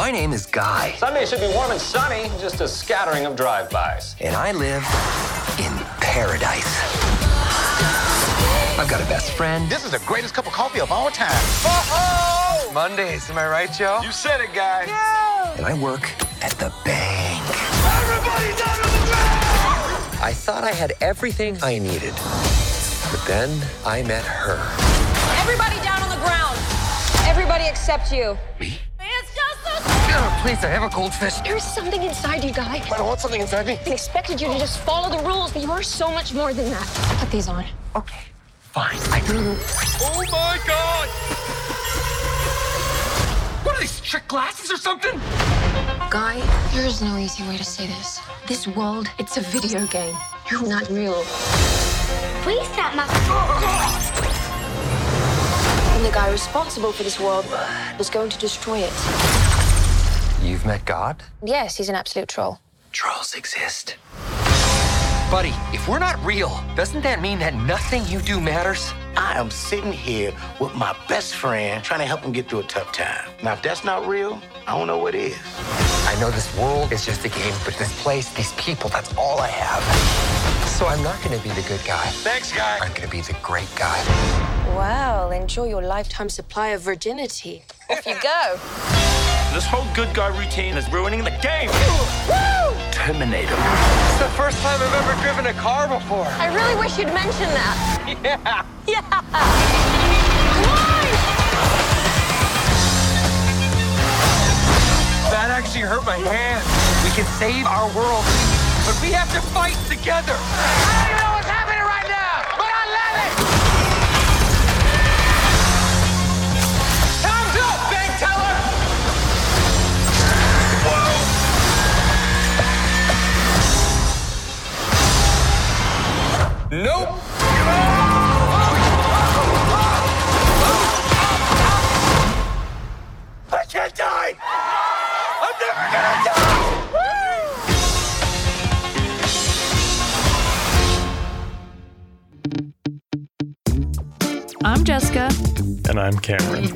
My name is Guy. Sunday should be warm and sunny, just a scattering of drive-bys. And I live in paradise. I've got a best friend. This is the greatest cup of coffee of all time. Oh! Mondays, am I right, Joe? You said it, guy. Yeah. And I work at the bank. Everybody down on the ground! I thought I had everything I needed. But then I met her. Everybody down on the ground. Everybody except you. Me? It's just a... Oh, please, I have a goldfish. There's something inside you, guy. I don't want something inside me. I expected you to just follow the rules, but you are so much more than that. Put these on. Okay. Fine. I do. Oh my god! What are these trick glasses or something? Guy, there is no easy way to say this. This world, it's a video game. You're not real. Please stop my. And the guy responsible for this world was going to destroy it. You've met God? Yes, he's an absolute troll. Trolls exist. Buddy, if we're not real, doesn't that mean that nothing you do matters? I am sitting here with my best friend trying to help him get through a tough time. Now, if that's not real, I don't know what is. I know this world is just a game, but this place, these people, that's all I have. So I'm not going to be the good guy. Thanks, guy. I'm going to be the great guy. Well, enjoy your lifetime supply of virginity. Off you go. This whole good guy routine is ruining the game. Terminator. It's the first time I've ever driven a car before. I really wish you'd mention that. Yeah. Yeah. Come! That actually hurt my hand. We can save our world, but we have to fight together. Nope. I can't die. I'm never gonna die. I'm Jessica, And I'm Cameron.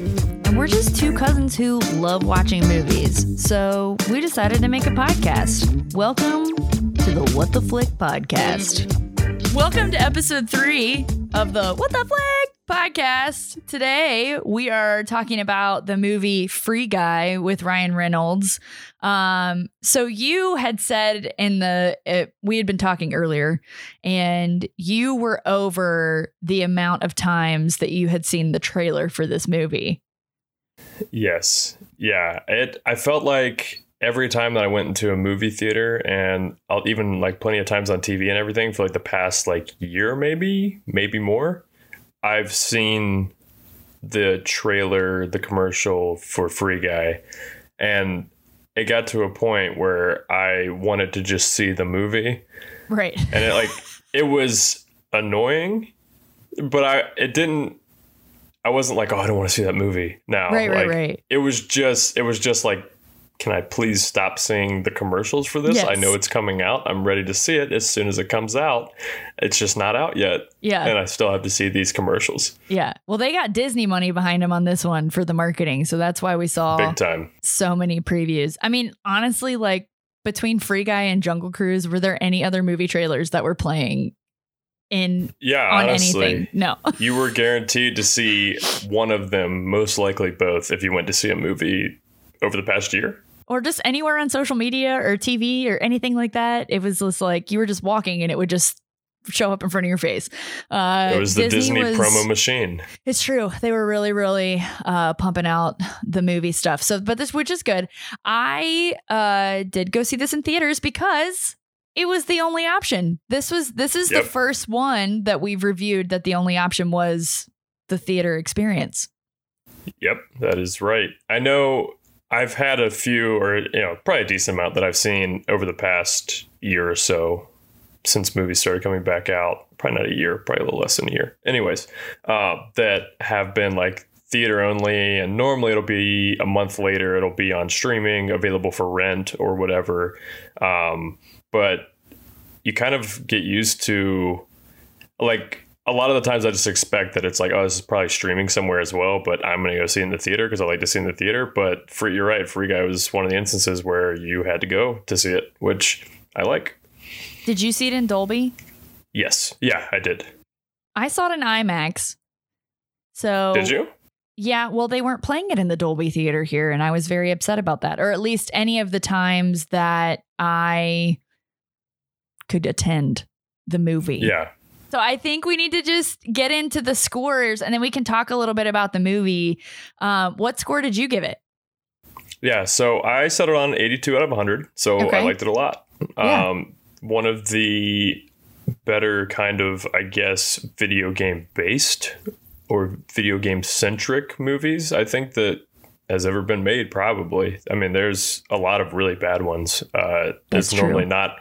and we're just two cousins who love watching movies. So we decided to make a podcast. Welcome to the What the Flick podcast. Welcome to episode three of the What the Flag podcast. Today we are talking about the movie Free Guy with Ryan Reynolds. Um, so you had said in the it, we had been talking earlier, and you were over the amount of times that you had seen the trailer for this movie. Yes. Yeah. It I felt like every time that I went into a movie theater and I'll even like plenty of times on TV and everything for like the past like year maybe, maybe more, I've seen the trailer, the commercial for Free Guy and it got to a point where I wanted to just see the movie Right. and it like it was annoying but i it didn't i wasn't like oh i don't want to see that movie now Right, right, right. it was just it was just like can i please stop seeing the commercials for this i know it's coming out i'm ready to see it as soon as it comes out it's just not out yet Yeah. and i still have to see these commercials Yeah. Well, they got Disney money behind them on this one for the marketing. So that's why we saw big time so many previews. I mean, honestly, like between Free Guy and Jungle Cruise, were there any other movie trailers that were playing in yeah on honestly anything? No. you were guaranteed to see one of them most likely both if you went to see a movie over the past year or just anywhere on social media or TV or anything like that. It was just like you were just walking and it would just show up in front of your face. Uh, it was the disney, was- promo machine It's true. They were really, really uh, pumping out the movie stuff. So, but this, which is good. I uh, did go see this in theaters because it was the only option. This was this is Yep. the first one that we've reviewed that the only option was the theater experience. Yep, that is right. I know I've had a few, or you know, probably a decent amount that I've seen over the past year or so since movies started coming back out. Probably not a year, probably a little less than a year. Anyways, uh, that have been like theater only, and normally it'll be a month later. It'll be on streaming, available for rent or whatever. Um, but you kind of get used to like a lot of the times I just expect that it's like, oh, this is probably streaming somewhere as well, but I'm going to go see it in the theater because I like to see it in the theater. But for you're right, Free Guy was one of the instances where you had to go to see it, which I like. Did you see it in Dolby? Yes, yeah, I did. I saw it in IMAX. So Did you? Yeah, well, they weren't playing it in the Dolby Theater here, and I was very upset about that. Or at least any of the times that I could attend the movie. Yeah. So I think we need to just get into the scores, and then we can talk a little bit about the movie. Um, what score did you give it? Yeah, so I settled on 82 out of 100, so I liked it a lot. Yeah. Um, one of the better kind of, I guess, video game based or video game centric movies I think that has ever been made. Probably. I mean, there's a lot of really bad ones. Uh, That's there's normally not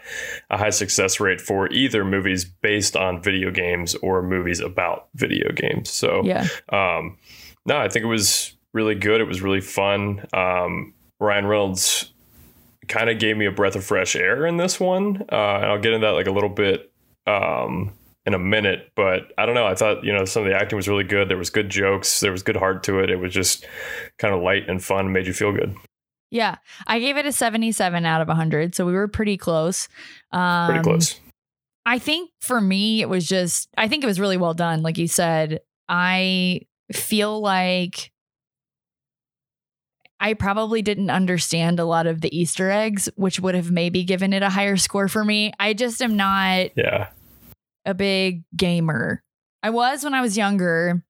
a high success rate for either movies based on video games or movies about video games. So Yeah. um, no, I think it was really good. It was really fun. Um, Ryan Reynolds kind of gave me a breath of fresh air in this one, uh, and I'll get into that like a little bit um, in a minute. But I don't know. I thought you know some of the acting was really good. There was good jokes. There was good heart to it. It was just kind of light and fun. Made you feel good. Yeah, I gave it a 77 out of 100, so we were pretty close. Um, Pretty close. I think for me, it was just, I think it was really well done. Like you said, I feel like I probably didn't understand a lot of the Easter eggs, which would have maybe given it a higher score for me. I just am not Yeah. A big gamer. I was when I was younger,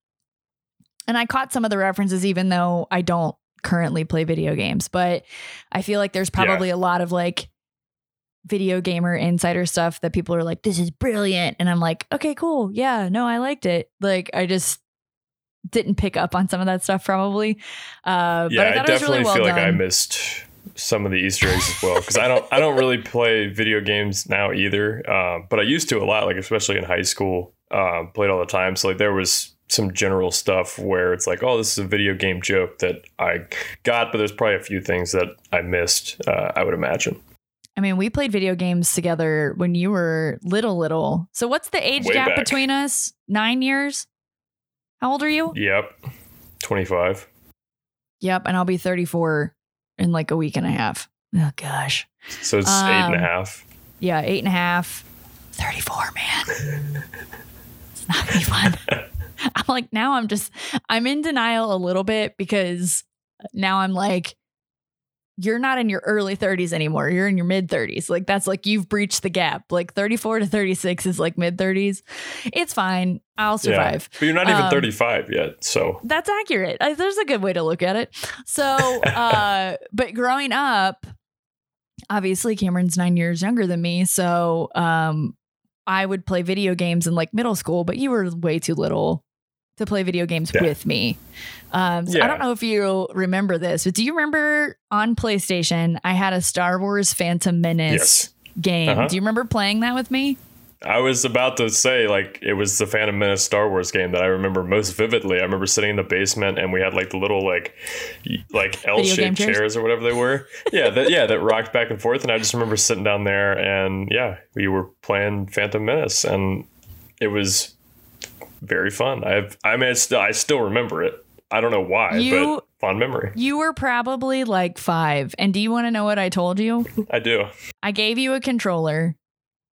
and I caught some of the references, even though I don't currently play video games. But I feel like there's probably a lot of like video gamer insider stuff that people are like, this is brilliant. And I'm like, okay, cool. Yeah, no, I liked it. Like, I just didn't pick up on some of that stuff probably. Uh, yeah, but I I, thought it was definitely really well feel done. like I missed some of the Easter eggs as well because I don't I don't really play video games now either, um, but I used to a lot, like especially in high school, um, played all the time. So like there was some general stuff where it's like, oh, this is a video game joke that I got, but there's probably a few things that I missed. Uh, I would imagine. I mean, we played video games together when you were little, little. So what's the age Way gap back. between us? Nine years? How old are you? Yep, twenty five. Yep. And I'll be 34 in like a week and a half. Oh, gosh. So it's eight and a Um, half. Yeah. Eight and a half. 34, man. it's not to be fun. I'm like, now I'm just, I'm in denial a little bit because now I'm like, you're not in your early 30s anymore. You're in your mid 30s. Like that's like you've breached the gap. Like 34 to 36 is like mid 30s. It's fine. I'll survive. Yeah. But you're not even Um, 35 yet. So That's accurate. Uh, There's a good way to look at it. So, uh, but growing up, obviously Cameron's nine years younger than me. So, um, I would play video games in like middle school, but you were way too little to play video games Yeah. with me. Um, so I don't know if you remember this, but do you remember on PlayStation, I had a Star Wars Phantom Menace Yes. game. Uh-huh. Do you remember playing that with me? I was about to say, like, it was the Phantom Menace Star Wars game that I remember most vividly. I remember sitting in the basement and we had like the little like like L shaped chairs? chairs or whatever they were. Yeah, that yeah, that rocked back and forth. And I just remember sitting down there and yeah, we were playing Phantom Menace and it was very fun. I've I mean I still I still remember it. I don't know why, You- but fond memory. You were probably like five. And do you want to know what I told you? I do. I gave you a controller.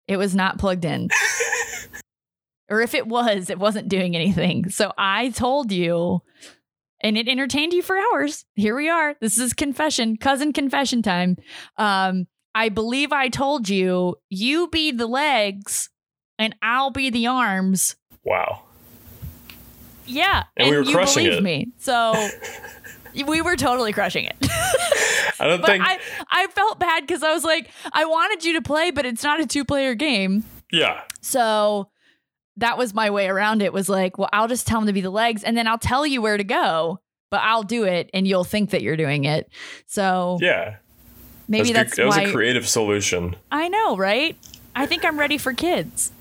It was not plugged in. or if it was, it wasn't doing anything. So I told you, and it entertained you for hours. Here we are. This is confession, cousin confession time. Um, I believe I told you, you be the legs and I'll be the arms. Wow. Yeah. And we were you crushing it. me. So we were totally crushing it. I don't But think I, I felt bad because I was like, I wanted you to play, but it's not a two player game. yeah. So that was my way around it was like, well, I'll just tell them to be the legs and then I'll tell you where to go, but I'll do it and you'll think that you're doing it. So Yeah. maybe That's that's, good. that was a creative solution. I know, right? I think I'm ready for kids.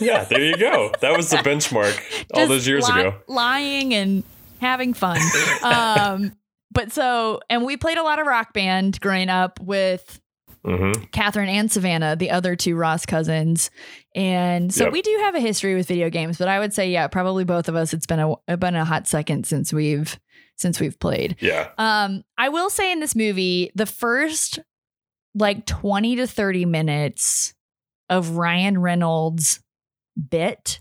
Yeah, there you go. That was the benchmark all those years li- ago. Lying and having fun. um, but so, and we played a lot of rock band growing up with Mm-hmm. Catherine and Savannah, the other two Ross cousins. And so Yep. we do have a history with video games, but I would say, yeah, probably both of us. It's been a it's been a hot second since we've since we've played. Yeah. Um, I will say in this movie, the first like 20 to 30 minutes of Ryan Reynolds' bit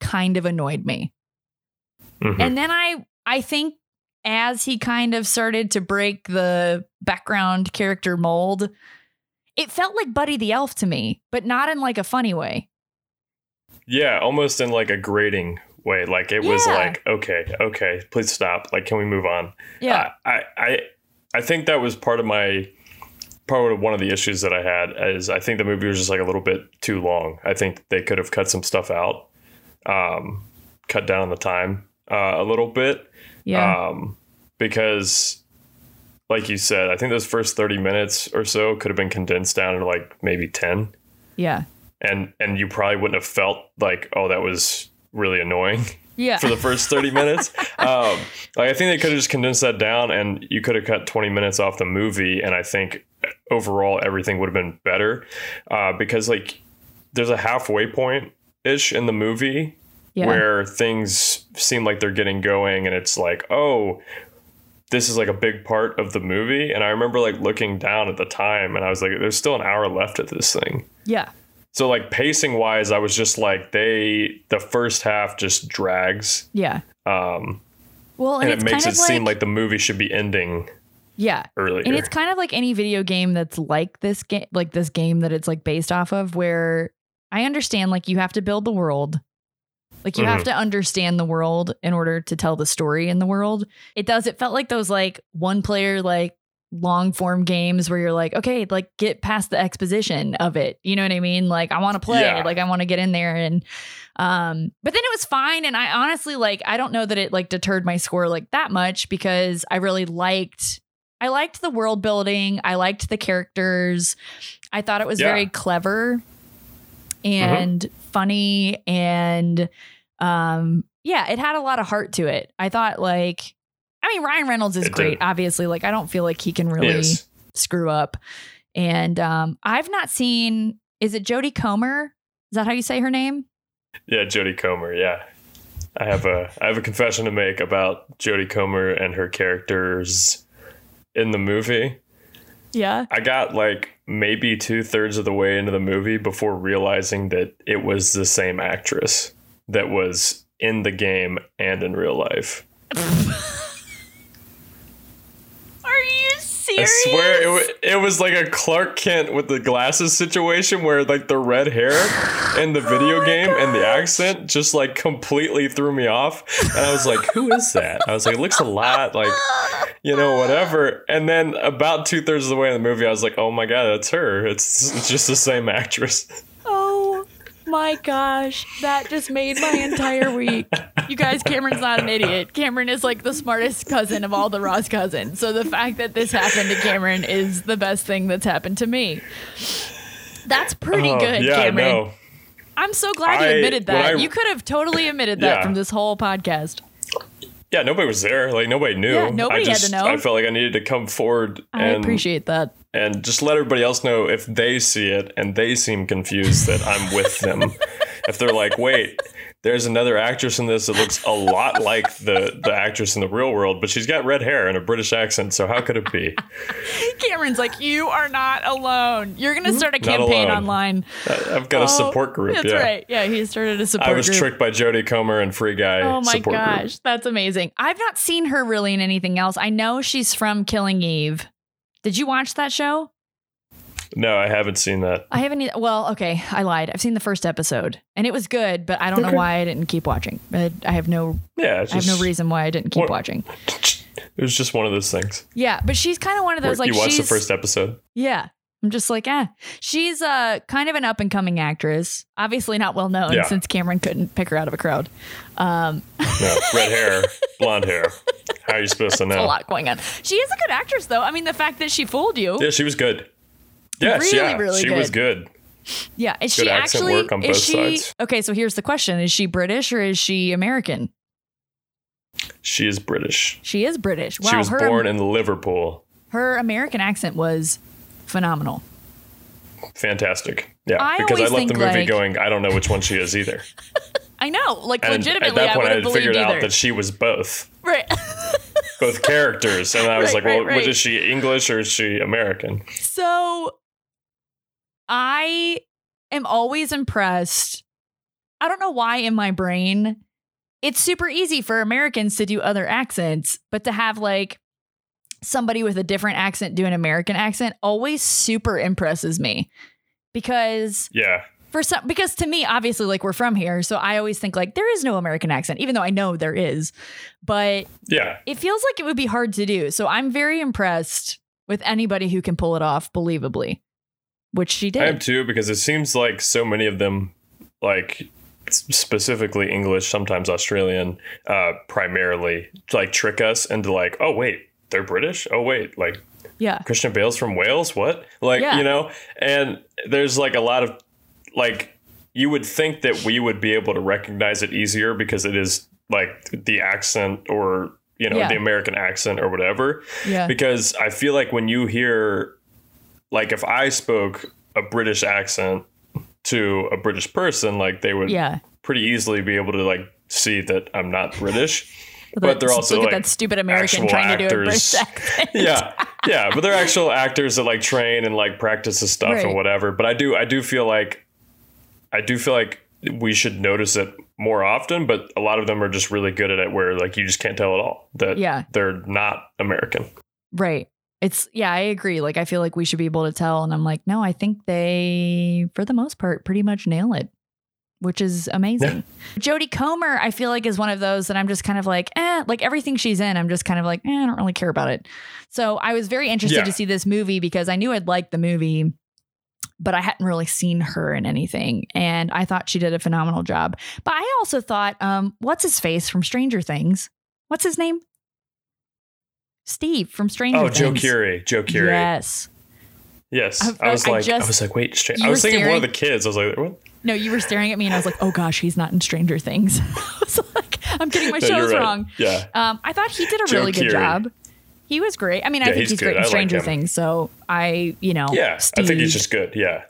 kind of annoyed me. Mhm. And then I I think as he kind of started to break the background character mold, it felt like Buddy the Elf to me, but not in like a funny way. Yeah, almost in like a grating way. Like it was like, okay, okay, please stop. Like, can we move on? Yeah. I, I, I think that was part of my, part of one of the issues that I had is I think the movie was just like a little bit too long. I think they could have cut some stuff out, um, cut down the time uh, a little bit. Yeah. Um, because, like you said, I think those first thirty minutes or so could have been condensed down to like maybe ten yeah. and and you probably wouldn't have felt like oh that was really annoying Yeah. for the first 30 minutes um like i think they could have just condensed that down and you could have cut 20 minutes off the movie and i think overall everything would have been better uh because like there's a halfway point ish in the movie yeah. where things seem like they're getting going and it's like oh this is like a big part of the movie and i remember like looking down at the time and i was like there's still an hour left of this thing yeah. so like pacing wise, I was just like they the first half just drags. Yeah. Um Well, and, and, it makes kind it of seem like the movie should be ending yeah. earlier. And it's kind of like any video game that's like this game, like this game that it's like based off of, where I understand like you have to build the world. Like you have Mhm. to understand the world in order to tell the story in the world. It does. It felt like those like one player, like long form games where you're like, okay, like get past the exposition of it. You know what I mean? Like I want to play, Yeah. like I want to get in there and um but then it was fine and I honestly like I don't know that it like deterred my score like that much because I really liked I liked the world building. I liked the characters. I thought it was Yeah. very clever and funny and um yeah, it had a lot of heart to it. I thought like I mean Ryan Reynolds is It great, did. obviously. Like I don't feel like he can really Yes. screw up. And um I've not seen is it Jodie Comer? Is that how you say her name? Yeah, Jodie Comer, yeah. I have a I have a confession to make about Jodie Comer and her characters in the movie. Yeah. I got like maybe two thirds of the way into the movie before realizing that it was the same actress that was in the game and in real life. Are you serious? I swear it, it was like a Clark Kent with the glasses situation where like the red hair in the video game and the accent just like completely threw me off. And I was like, who is that? I was like, it looks a lot like, you know, whatever. And then about two thirds of the way in the movie, I was like, oh my God, that's her. It's just the same actress. My gosh, that just made my entire week. You guys, Cameron's not an idiot. Cameron is like the smartest cousin of all the Ross cousins. So the fact that this happened to Cameron is the best thing that's happened to me. That's pretty Oh, good, yeah, Cameron. no. I'm so glad you admitted that. I- you could have totally admitted that Yeah. from this whole podcast. Yeah, nobody was there. Like nobody knew. Yeah, nobody I had to just, know. I felt like I needed to come forward I and appreciate that. And just let everybody else know if they see it and they seem confused that I'm with them. if they're like, wait, there's another actress in this that looks a lot like the the actress in the real world, but she's got red hair and a British accent, so how could it be? Cameron's like, you are not alone. You're gonna hmm? start a campaign online. I've got a Oh, support group. That's yeah. right. Yeah, he started a support group. I was group. tricked by Jodie Comer and Free Guy Oh my gosh, group. that's amazing. I've not seen her really in anything else. I know she's from Killing Eve. Did you watch that show? No, I haven't seen that. I haven't. e- Well, okay, I lied. I've seen the first episode, and it was good, but I don't know why I didn't keep watching. I, I have no. Yeah, it's I have no reason why I didn't keep What- watching. It was just one of those things. Yeah, but she's kind of one of those Where like you watched she's the first episode. Yeah. I'm just like, eh. She's uh kind of an up and coming actress. Obviously not well known Yeah. since Cameron couldn't pick her out of a crowd. Um No, red hair, blonde hair. How are you supposed to know? a lot going on. She is a good actress though. I mean the fact that she fooled you. Yeah, she was good. Yes, Really, yeah, really she was good. Yeah, is Good she actually work on is both she sides. Okay, so here's the question. Is she British or is she American? She is British. She is British. Wow, she was her born in Liverpool. her American accent was phenomenal. Fantastic. Yeah, I because I left the movie like- going. I don't know which one she is either. I know, like And legitimately, at that I point, would I had figured either. out that she was both, right. both characters, and I was Right, like, well, right. is she English or is she American? So I am always impressed. I don't know why in my brain it's super easy for Americans to do other accents, but to have like somebody with a different accent do an American accent always super impresses me. Because Yeah, for some because to me obviously like we're from here, so I always think like there is no American accent even though I know there is. But yeah. it feels like it would be hard to do. So I'm very impressed with anybody who can pull it off believably, which she did I am too because it seems like so many of them, like specifically English, sometimes Australian, uh, primarily, like trick us into like, oh wait, they're British. Oh wait, like Yeah. Christian Bale's from Wales. What? Like Yeah. you know, and there's like a lot of like you would think that we would be able to recognize it easier because it is like the accent or you know Yeah. the American accent or whatever Yeah. because I feel like when you hear, like, if I spoke a British accent to a British person, like they would Yeah. pretty easily be able to like see that I'm not British. But they're also look like at that stupid American trying to do a actors. British accent. yeah, yeah, but they're actual actors that like train and like practice this stuff Right. and whatever. But I do, I do feel like, I do feel like we should notice it more often. But a lot of them are just really good at it, where like you just can't tell at all that Yeah. they're not American. Right. It's yeah, I agree. Like I feel like we should be able to tell and I'm like, no, I think they for the most part pretty much nail it. Which is amazing. Jodie Comer, I feel like is one of those that I'm just kind of like, eh, like everything she's in, I'm just kind of like, eh, I don't really care about it. So I was very interested Yeah. to see this movie because I knew I'd like the movie, but I hadn't really seen her in anything. And I thought she did a phenomenal job. But I also thought, um, what's his face from Stranger Things? What's his name? Steve from Stranger Oh, Things. Joe Keery, Joe Keery. Yes. Yes, I- I, was I like, I, was like, wait, stra- you I was thinking of one of the kids. I was like, what? No, you were staring at me and I was like, oh gosh, he's not in Stranger Things. I was like, I'm getting my No, shows right. wrong. Yeah, Um, I thought he did a Joe really good job. He was great. I mean, I Yeah, think he's he's, good. great in like Stranger him. Things. So I, you know, yeah. I think he's just good. Yeah,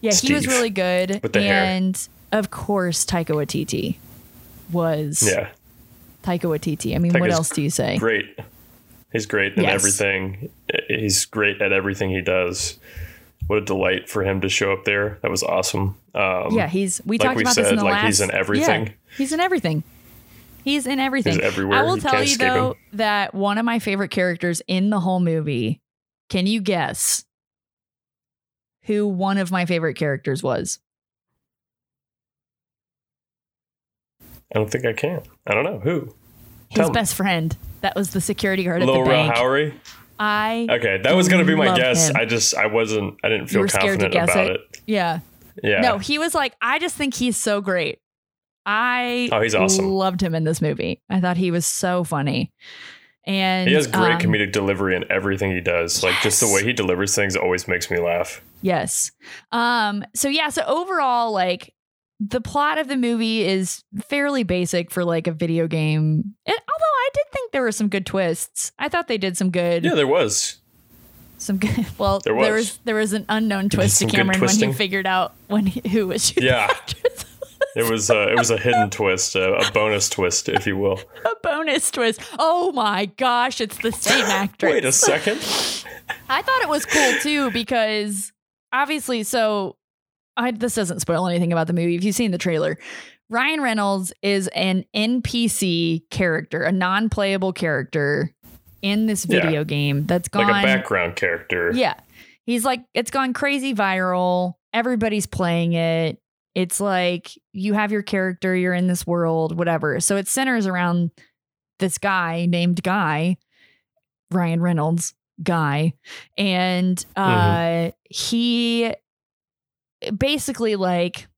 yeah, he was really good. With the hair. and of course, Taika Waititi was yeah, Taika Waititi. I mean, Taika's what else do you say? great. He's great in Yes. everything. He's great at everything he does. What a delight for him to show up there. That was awesome. Um, Yeah, he's. We like talked we about this in the like, last. he's in everything. Yeah, he's in everything. He's in everything. everywhere. I will You tell you though him. that one of my favorite characters in the whole movie. Can you guess who one of my favorite characters was? I don't think I can. I don't know who. His Tell me. best friend. That was the security guard at the bank. Howery. I Okay, that was gonna be my guess. him. I just I wasn't. I didn't feel were scared to confident about it. it. Yeah. Yeah. No, he was like, I just think he's so great. I Oh, he's awesome. loved him in this movie. I thought he was so funny. And He has great um, comedic delivery in everything he does. Like just the way he delivers things always makes me laugh. Yes. Um, so yeah, so overall, like the plot of the movie is fairly basic for like a video game. Although I did think there were some good twists. I thought they did some good Yeah, there was. some good well There there was. was there was an unknown twist to Cameron when he figured out when he, who was shooting Yeah. It was uh, it was a hidden twist, uh, a bonus twist, if you will. a bonus twist. Oh my gosh, it's the same actress. Wait a second. I thought it was cool too because obviously, so I, this doesn't spoil anything about the movie. If you've seen the trailer, Ryan Reynolds is an NPC character, a non-playable character in this Yeah. video game that's gone. Like a background character. Yeah, he's like it's gone crazy viral. Everybody's playing it. It's like you have your character, you're in this world, whatever. So it centers around this guy named Guy, Ryan Reynolds, Guy, and uh, he basically like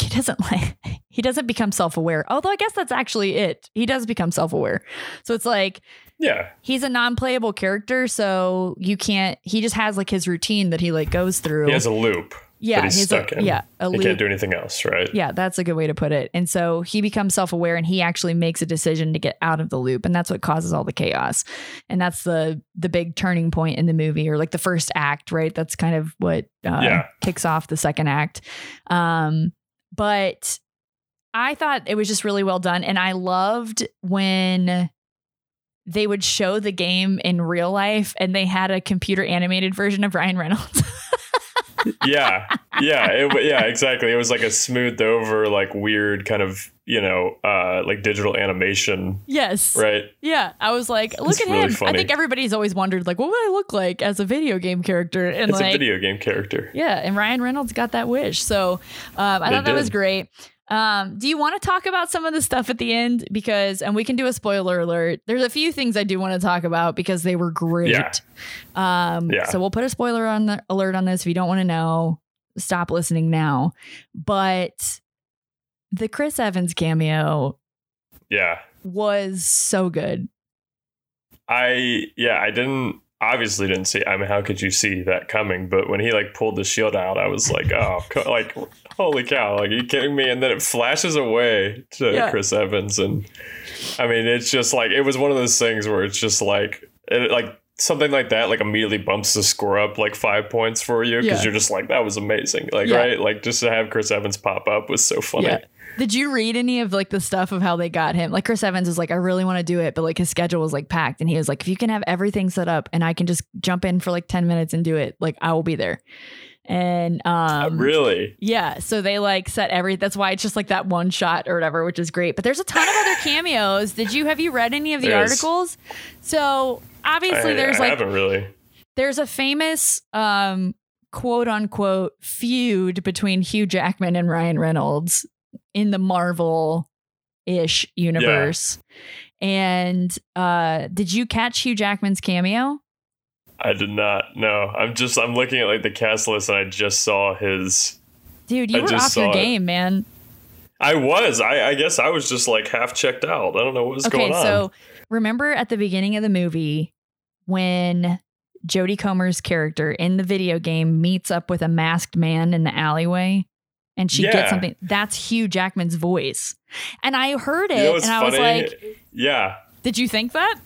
he doesn't like he doesn't become self-aware. Although I guess that's actually it. He does become self-aware. So it's like Yeah. he's a non-playable character, so you can't. He just has like his routine that he like goes through. He has a loop. Yeah, he's he's stuck in. yeah, a he can't do anything else, right? Yeah, that's a good way to put it. And so he becomes self aware and he actually makes a decision to get out of the loop. And that's what causes all the chaos. And that's the the big turning point in the movie or like the first act, right? That's kind of what uh, Yeah. kicks off the second act. Um, but I thought it was just really well done. And I loved when they would show the game in real life and they had a computer animated version of Ryan Reynolds. yeah, yeah, it, yeah, exactly. It was like a smoothed over, like weird kind of, you know, uh, like digital animation, yes. right? Yeah, I was like, look It's at really him. I think everybody's always wondered, like, what would I look like as a video game character? And It's like, a video game character. yeah, and Ryan Reynolds got that wish. So um, I They thought that was great. Um, do you want to talk about some of the stuff at the end? Because, and we can do a spoiler alert. There's a few things I do want to talk about because they were great. Yeah. Um, Yeah. So we'll put a spoiler on the alert on this. If you don't want to know, stop listening now. But the Chris Evans cameo Yeah. was so good. I yeah, I didn't obviously didn't see. I mean, how could you see that coming? But when he like pulled the shield out, I was like, oh, co- like holy cow! Like, are you kidding me? And then it flashes away to Yeah. Chris Evans, and I mean, it's just like it was one of those things where it's just like it like. Something like that, like immediately bumps the score up like five points for you because Yeah. you're just like that was amazing, like Yeah. right, like just to have Chris Evans pop up was so funny. Yeah. Did you read any of like the stuff of how they got him? Like Chris Evans is like, I really want to do it, but like his schedule was like packed. And he was like, if you can have everything set up and I can just jump in for like 10 minutes and do it, like I will be there. And um really, yeah, so they like set every that's why it's just like that one shot or whatever, which is great. But there's a ton of other cameos. Did you have you read any of the Yes. articles? So obviously I, there's I like haven't really. there's a famous um quote unquote feud between Hugh Jackman and Ryan Reynolds in the Marvel ish universe. And uh did you catch Hugh Jackman's cameo? I did not. No, I'm just I'm looking at like the cast list and I just saw his. Dude, you I were off your saw it. game, man. I was. I, I guess I was just like half checked out. I don't know what was okay, going on. so remember at the beginning of the movie when Jodie Comer's character in the video game meets up with a masked man in the alleyway and she Yeah. gets something that's Hugh Jackman's voice. And I heard it you know and I was like, yeah. did you think that?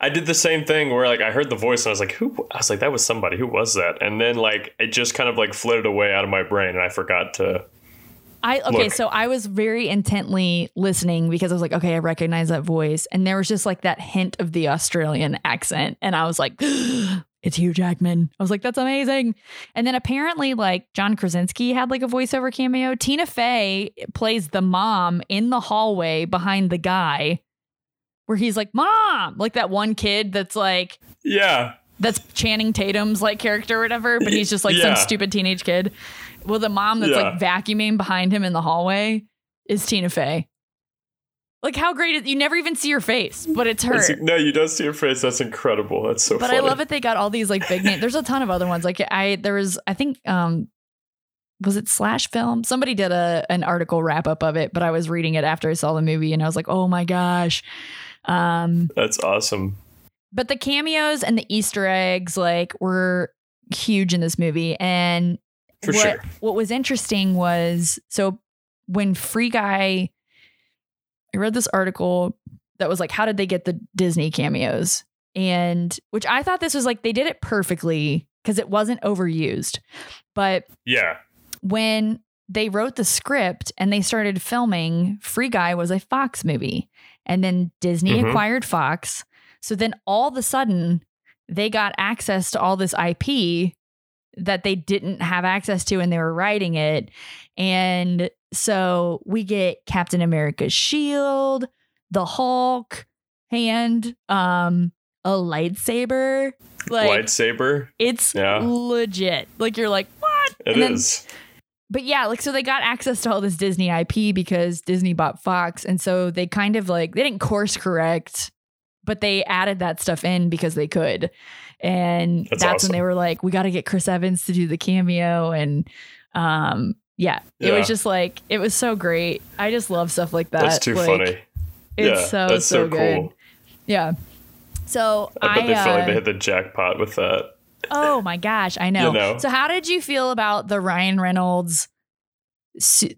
I did the same thing where like I heard the voice and I was like, who? I was like, that was somebody. Who was that? And then like it just kind of like flitted away out of my brain and I forgot to. I okay, Look. so I was very intently listening because I was like, okay, I recognize that voice, and there was just like that hint of the Australian accent, and I was like, it's Hugh Jackman. I was like, that's amazing. And then apparently, like John Krasinski had like a voiceover cameo. Tina Fey plays the mom in the hallway behind the guy, where he's like, "Mom," like that one kid that's like Yeah. that's Channing Tatum's like character or whatever, but he's just like some stupid teenage kid. Well, the mom that's like vacuuming behind him in the hallway is Tina Fey. Like how great is you never even see her face, but it's her. That's- no, you don't see your face. That's incredible. That's so. Funny. But funny. I love it they got all these like big names. There's a ton of other ones. Like I there was I think um was it slash film? Somebody did a an article wrap up of it, but I was reading it after I saw the movie and I was like, oh my gosh. Um That's awesome. but the cameos and the Easter eggs like were huge in this movie. And For what, sure. what was interesting was so when Free Guy, I read this article that was like, how did they get the Disney cameos? And which I thought this was like they did it perfectly because it wasn't overused. But Yeah. when they wrote the script and they started filming, Free Guy was a Fox movie. And then Disney Mhm. acquired Fox. So then all of a sudden, they got access to all this IP that they didn't have access to and they were writing it. And so we get Captain America's shield, the Hulk hand, um, a lightsaber. Like Lightsaber. it's Yeah. legit. Like you're like, what? It And then- but yeah, like so they got access to all this Disney IP because Disney bought Fox, and so they kind of like they didn't course correct, but they added that stuff in because they could, and That's that's, awesome. when they were like, we got to get Chris Evans to do the cameo, and um, yeah, it Yeah. was just like it was so great. I just love stuff like that. That's too Like, funny. It's yeah, so that's so, so, good. cool. Yeah. So I bet I, they felt like uh, they hit the jackpot with that. Oh my gosh, I know. You know? So how did you feel about the Ryan Reynolds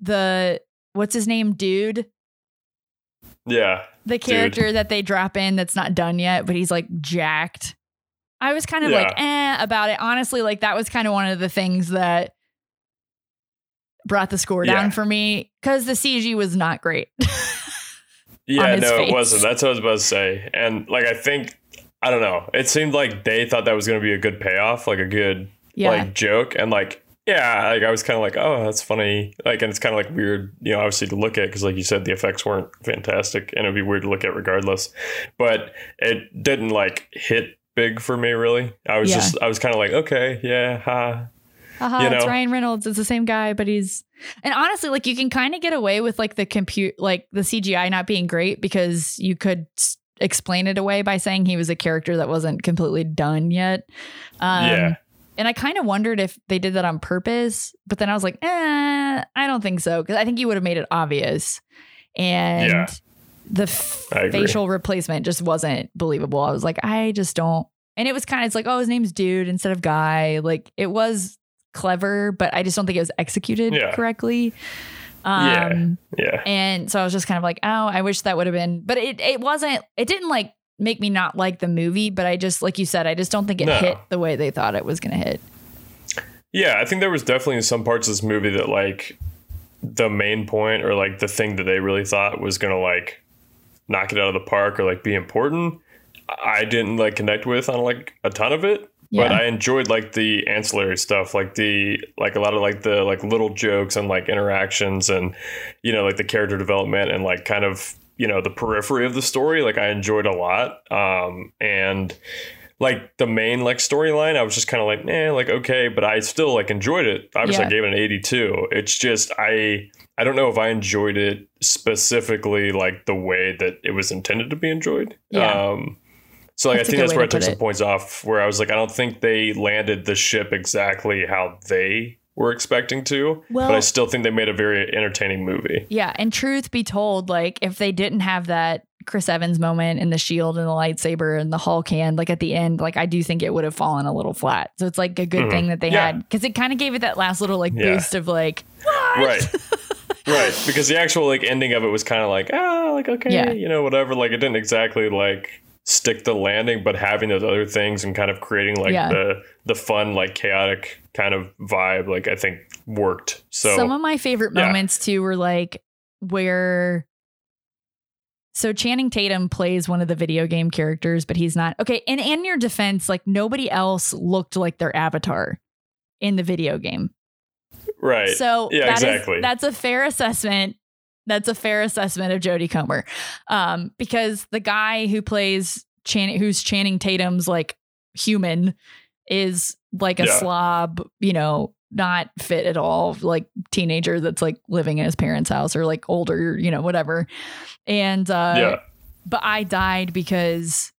the what's his name, dude? Yeah. The Dude. character that they drop in that's not done yet, but he's like jacked. I was kind of like eh about it. Honestly, like that was kind of one of the things that brought the score down Yeah. for me because the CG was not great. Yeah, no, face. it wasn't. That's what I was about to say. And like, I think, I don't know. It seemed like they thought that was going to be a good payoff, like a good Yeah. like joke. And like, yeah, like I was kind of like, oh, that's funny. Like, and it's kind of like weird, you know, obviously to look at because, like you said, the effects weren't fantastic, and it'd be weird to look at regardless. But it didn't like hit big for me, really. I was Yeah. just, I was kind of like, okay, yeah, ha. Haha, You it's? Ryan Reynolds. It's the same guy, but he's and honestly, like you can kind of get away with like the compute, like the CGI not being great because you could explain it away by saying he was a character that wasn't completely done yet. Um, Yeah. And I kind of wondered if they did that on purpose, but then I was like, eh, I don't think so because I think you would have made it obvious, and Yeah. the f- facial replacement just wasn't believable. I was like, I just don't. And it was kind of it's like, oh, his name's Dude instead of Guy. Like it was clever, but I just don't think it was executed Yeah. correctly. Yeah. Um, Yeah. and so I was just kind of like, oh, I wish that would have been, but it it wasn't. It didn't like make me not like the movie, but I just like you said, I just don't think it No. hit the way they thought it was going to hit. Yeah, I think there was definitely some parts of this movie that like the main point or like the thing that they really thought was gonna like knock it out of the park or like be important. I didn't like connect with on like a ton of it, but I enjoyed like the ancillary stuff, like the like a lot of like the like little jokes and like interactions and you know like the character development and like kind of you know the periphery of the story. Like I enjoyed a lot, um, and like the main like storyline, I was just kind of like, eh, like okay, but I still like enjoyed it. Obviously, Yeah. I gave it an eighty-two. It's just I I don't know if I enjoyed it specifically like the way that it was intended to be enjoyed. Yeah. Um, so like That's a I think that's way where I took some it. points off, where I was like, I don't think they landed the ship exactly how they were expecting to, Well- but I still think they made a very entertaining movie. Yeah, and truth be told, like if they didn't have that Chris Evans moment and the shield and the lightsaber and the Hulk hand, like at the end, like I do think it would have fallen a little flat. So it's like a good Mhm. thing that they Yeah. had because it kind of gave it that last little like Yeah. boost of like, Right. right. Because the actual like ending of it was kind of like, ah, like okay, Yeah. you know, whatever. Like it didn't exactly like stick the landing, but having those other things and kind of creating like Yeah. the the fun, like chaotic kind of vibe, like I think worked. So some of my favorite yeah. moments too were like where. So Channing Tatum plays one of the video game characters, but he's not okay. And in your defense, like nobody else looked like their avatar in the video game. right. So yeah, that is- exactly. that's a fair assessment. That's a fair assessment of Jodie Comer, um, because the guy who plays Channing, who's Channing Tatum's like human, is like a Yeah. slob, you know, not fit at all, like teenager that's like living in his parents' house or like older, you know, whatever. And uh, yeah. but I died because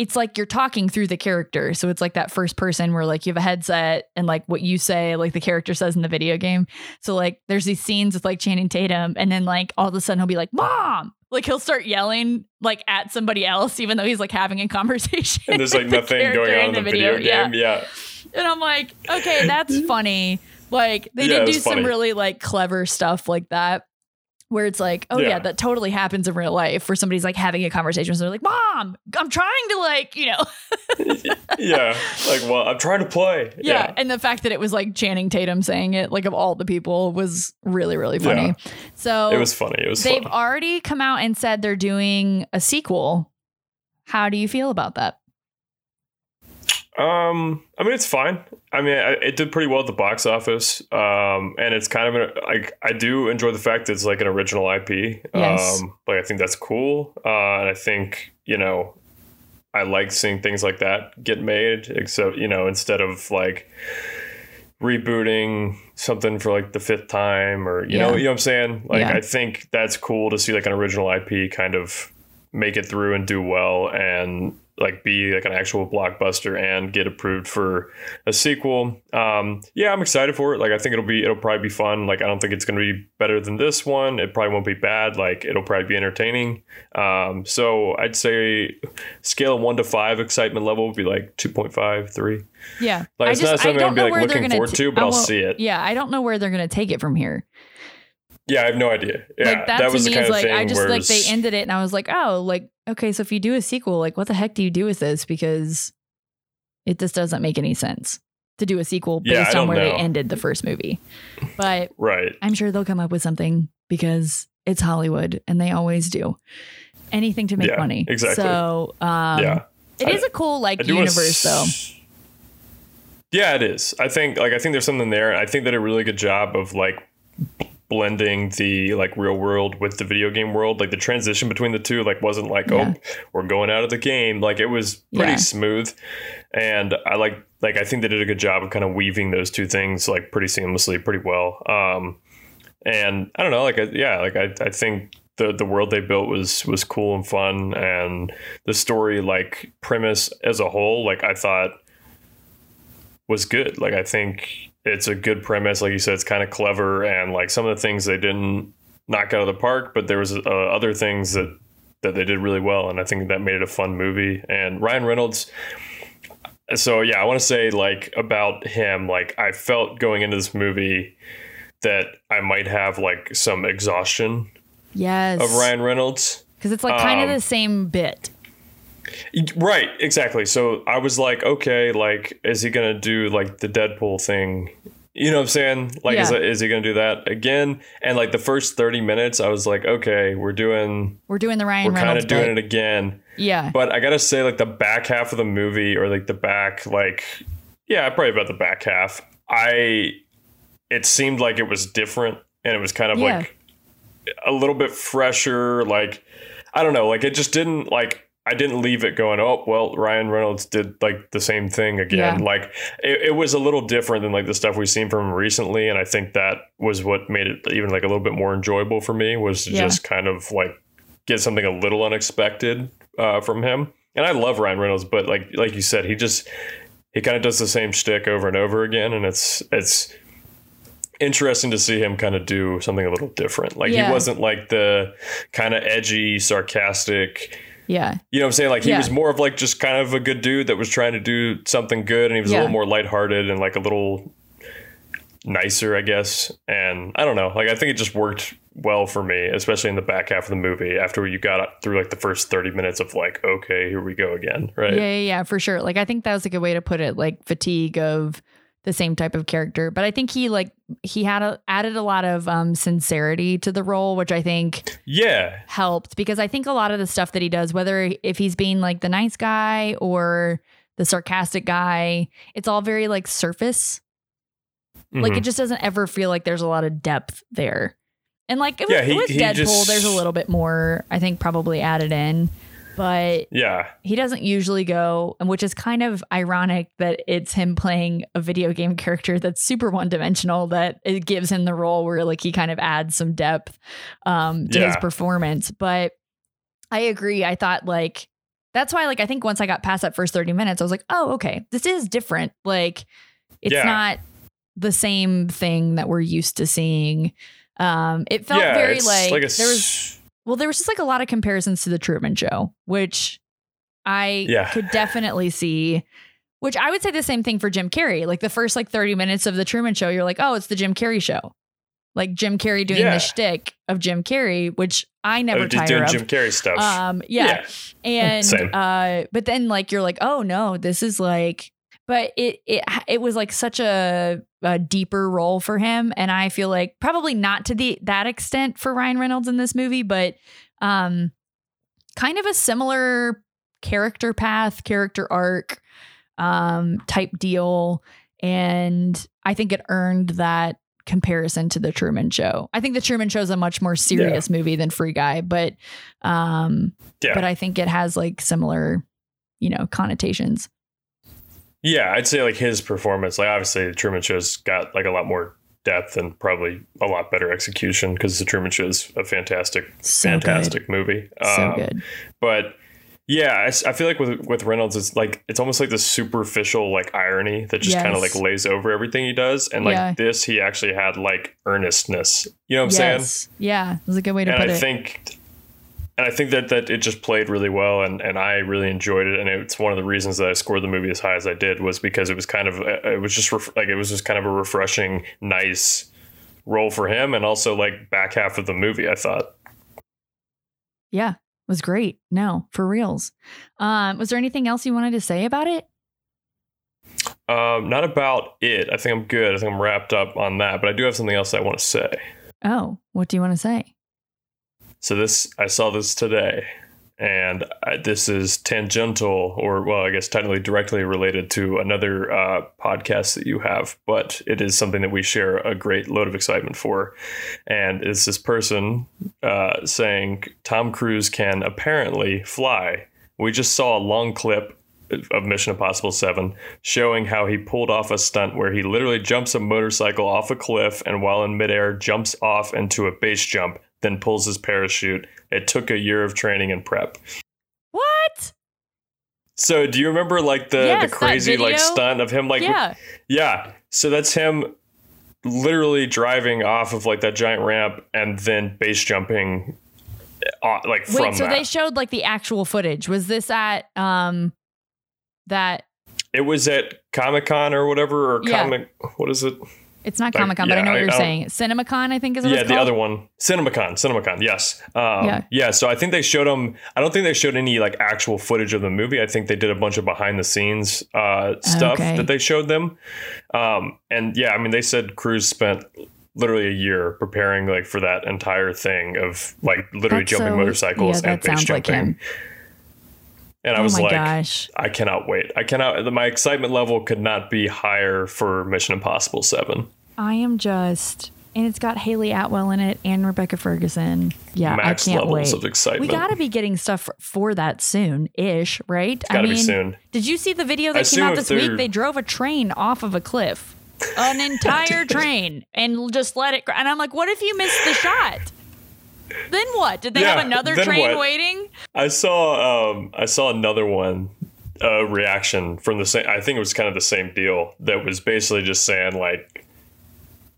it's like you're talking through the character. So it's like that first person where like you have a headset and like what you say, like the character says in the video game. So like there's these scenes with like Channing Tatum, and then like all of a sudden he'll be like, Mom! Like he'll start yelling like at somebody else, even though he's like having a conversation. And there's like the nothing going on in the video, Yeah. game. Yeah. And I'm like, okay, that's funny. Like they Yeah, did do some funny. really like clever stuff like that. Where it's like, oh yeah. Yeah. that totally happens in real life where somebody's like having a conversation. So they're like, Mom, I'm trying to like, you know. Yeah. Like, well, I'm trying to play. yeah. And the fact that it was like Channing Tatum saying it, like of all the people, was really, really funny. Yeah. So It was funny. It was they've fun. already come out and said they're doing a sequel. How do you feel about that? Um, I mean, it's fine. I mean, I, it did pretty well at the box office. Um, and it's kind of an, like I do enjoy the fact that it's like an original IP. Yes. Um, like I think that's cool. Uh, and I think you know, I like seeing things like that get made. Except you know, instead of like rebooting something for like the fifth time or you know you know what I'm saying like Yeah. I think that's cool to see like an original IP kind of make it through and do well and like be like an actual blockbuster and get approved for a sequel. Um, yeah, I'm excited for it. Like I think it'll be it'll probably be fun. Like I don't think it's going to be better than this one. It probably won't be bad. Like it'll probably be entertaining. Um, so I'd say scale of one to five excitement level would be like 2.5, 3. Yeah. Like I it's just- not I something don't I'm be like looking forward t- to, but I'll see it. Yeah, I don't know where they're gonna take it from here. Yeah, I have no idea. Yeah, like that, to was me is like I just like they ended it and I was like, oh, like okay, so if you do a sequel, like what the heck do you do with this? Because it just doesn't make any sense to do a sequel Yeah, based on don't where they ended the first movie. But right. I'm sure they'll come up with something because it's Hollywood and they always do anything to make Yeah, money. exactly. So um, Yeah. it I- is a cool like do wanna universe though. Yeah, it is. I think like I think there's something there. I think they did a really good job of like blending the like real world with the video game world. Like the transition between the two like wasn't like Yeah. oh we're going out of the game. Like it was pretty Yeah. smooth, and I like like I think they did a good job of kind of weaving those two things like pretty seamlessly, pretty well. Um, and I don't know, like I, yeah, like I I think. The, the world they built was was cool and fun and the story like premise as a whole like I thought was good. Like I think it's a good premise. Like you said, it's kind of clever, and like some of the things they didn't knock out of the park, but there was uh, other things that that they did really well, and I think that made it a fun movie. And Ryan Reynolds. So yeah, I want to say like about him. Like I felt going into this movie that I might have like some exhaustion Yes. of Ryan Reynolds. Because it's like kind of Um, the same bit. Right, exactly. So I was like, okay, like, is he gonna do like the Deadpool thing? You know what I'm saying? Like, is, Yeah. is he gonna do that again? And like the first 30 minutes, I was like, okay, we're doing, We're doing the Ryan we're kind of doing it again. Yeah. But I gotta say, like the back half of the movie, or like the back, like, yeah, probably about the back half. I, it seemed like it was different, and it was kind of Yeah. like a little bit fresher. Like, I don't know, like it just didn't like. I didn't leave it going, oh, well, Ryan Reynolds did like the same thing again. Yeah. Like it, it was a little different than like the stuff we've seen from him recently. And I think that was what made it even like a little bit more enjoyable for me was to Yeah. just kind of like get something a little unexpected uh, from him. And I love Ryan Reynolds, but like like you said, he just he kind of does the same shtick over and over again, and it's it's interesting to see him kind of do something a little different. Like Yeah. he wasn't like the kind of edgy, sarcastic. Yeah. You know what I'm saying? Like he Yeah. was more of like just kind of a good dude that was trying to do something good, and he was Yeah. a little more lighthearted and like a little nicer, I guess. And I don't know. Like I think it just worked well for me, especially in the back half of the movie after you got through like the first 30 minutes of like, okay, here we go again, right? Yeah, yeah, yeah, for sure. Like I think that was a good way to put it, like fatigue of the same type of character. But I think he like he had a, added a lot of um sincerity to the role, which I think Yeah. helped because I think a lot of the stuff that he does, whether if he's being like the nice guy or the sarcastic guy, it's all very like surface. Like Mhm. it just doesn't ever feel like there's a lot of depth there. And like it was, Yeah, he- with he Deadpool, just- there's a little bit more, I think, probably added in. But yeah. he doesn't usually go, which is kind of ironic that it's him playing a video game character that's super one dimensional, that it gives him the role where like he kind of adds some depth um, to his performance. But I agree. I thought like that's why like I think once I got past that first 30 minutes, I was like, oh, okay, this is different. Like it's Yeah. not the same thing that we're used to seeing. Um, it felt yeah, very it's like, a there was well, there was just like a lot of comparisons to the Truman Show, which I Yeah. could definitely see. Which I would say the same thing for Jim Carrey. Like the first like 30 minutes of the Truman Show, you're like, oh, it's the Jim Carrey show. Like Jim Carrey doing Yeah. the shtick of Jim Carrey, which I never Oh, just tire doing of. Jim Carrey stuff. Um, yeah. And Same. uh, but then like you're like, oh no, this is like, but it it it was like such a, a deeper role for him, and I feel like probably not to the that extent for Ryan Reynolds in this movie, but um, kind of a similar character path, character arc, um, type deal, and I think it earned that comparison to the Truman Show. I think the Truman Show is a much more serious movie than Free Guy, but um, yeah. but I think it has like similar, you know, connotations. Yeah, I'd say like his performance, like obviously the Truman Show's got like a lot more depth and probably a lot better execution because the Truman Show is a fantastic, So fantastic movie. So Um, good. But Yeah, I feel like with with Reynolds, it's like it's almost like this superficial like irony that just kind of like lays over everything he does, and like Yeah. this, he actually had like earnestness. You know what I'm saying? Yeah, it was a good way to and put I it. think and I think that that it just played really well and and I really enjoyed it and it's one of the reasons that I scored the movie as high as I did was because it was kind of uh, it was just ref- like it was just kind of a refreshing nice role for him and also like back half of the movie I thought yeah, it was great. No, for reals. Um, was there anything else you wanted to say about it? um not about it I think I'm good I think I'm wrapped up on that but I do have something else I want to say Oh, what do you want to say? So this, I saw this today, and I, this is tangential, or well, I guess technically directly related to another uh, podcast that you have, but it is something that we share a great load of excitement for, and it's this person uh, saying Tom Cruise can apparently fly. We just saw a long clip of Mission Impossible 7 showing how he pulled off a stunt where he literally jumps a motorcycle off a cliff and while in midair jumps off into a base jump, then pulls his parachute. It took a year of training and prep. What? So do you remember like the, Yes, the crazy like stunt of him like yeah. yeah. So that's him literally driving off of like that giant ramp and then base jumping uh, like Wait, from so that. they showed like the actual footage. Was this at um that it was at Comic Con or whatever or Yeah. comic what is it? It's not Like, Comic Con, but I know what I- you're I saying. CinemaCon, I think is what yeah, it's the other one, CinemaCon, CinemaCon. Yes. Um, Yeah. yeah. So I think they showed them. I don't think they showed any like actual footage of the movie. I think they did a bunch of behind the scenes uh, stuff Okay. that they showed them. Um, and yeah, I mean, they said Cruise spent literally a year preparing like for that entire thing of like literally That's jumping so- motorcycles yeah, and that base sounds like jumping. him. And I Oh was my like, gosh. I cannot wait. I cannot. My excitement level could not be higher for Mission Impossible Seven. I am just and it's got Hayley Atwell in it and Rebecca Ferguson. Yeah, Max I can't levels wait. of excitement. We got to be getting stuff for, that soon ish, right? I gotta be mean, soon. Did you see the video I that came out this week? They drove a train off of a cliff, an entire train, and just let it. And I'm like, what if you missed the shot? Then what? Did they Yeah, have another train what? waiting? I saw um I saw another one uh reaction from the same I think it was kind of the same deal that was basically just saying like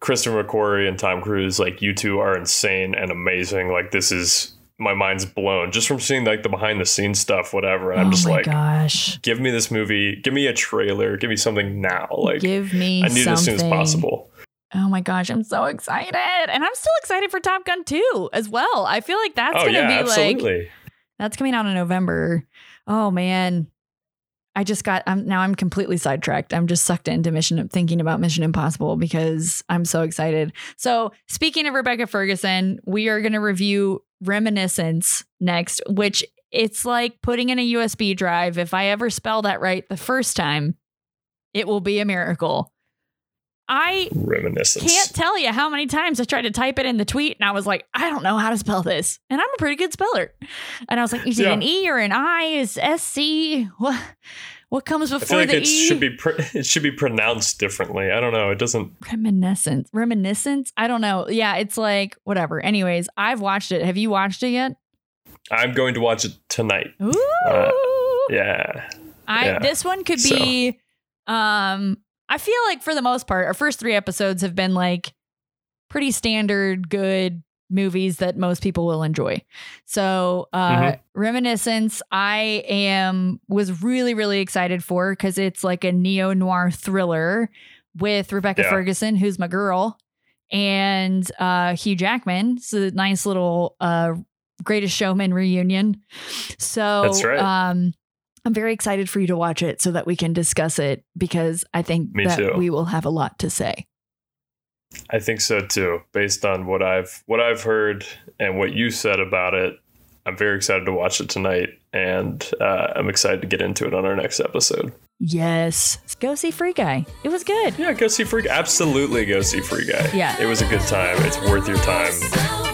Christopher McQuarrie and Tom Cruise like you two are insane and amazing like this is my mind's blown just from seeing like the behind the scenes stuff whatever and I'm oh just my like gosh! give me this movie give me a trailer give me something now like Give me I need it as soon as possible Oh my gosh, I'm so excited. And I'm still excited for Top Gun 2 as well. I feel like that's oh going to yeah be like That's coming out in November. Oh man. I just got I'm now I'm completely sidetracked. I'm just sucked into mission thinking about Mission Impossible because I'm so excited. So speaking of Rebecca Ferguson, we are gonna review Reminiscence next, which it's like putting in a USB drive. If I ever spell that right the first time, it will be a miracle. I reminiscence can't tell you how many times I tried to type it in the tweet and I was like, I don't know how to spell this. And I'm a pretty good speller. And I was like, is it Yeah. an E or an I? Is SC? What what comes before like the it E? should be pr- it should be pronounced differently I don't know it doesn't Reminiscence. Reminiscence? I don't know. Yeah, it's like whatever. Anyways, I've watched it. Have you watched it yet? I'm going to watch it tonight Ooh. yeah I Yeah. this one could So- be um I feel like for the most part our first 3 episodes have been like pretty standard good movies that most people will enjoy. So, uh Mhm. Reminiscence I am was really really excited for cuz it's like a neo-noir thriller with Rebecca Yeah. Ferguson who's my girl and uh Hugh Jackman. It's a nice little uh Greatest Showman reunion. So, That's right. um I'm very excited for you to watch it so that we can discuss it because I think Me that too. we will have a lot to say. I think so too. Based on what I've what I've heard and what you said about it, I'm very excited to watch it tonight, and uh, I'm excited to get into it on our next episode. Yes. Go see Free Guy. It was good. Yeah, go see Free. Absolutely, go see Free Guy. Yeah. it was a good time. It's worth your time.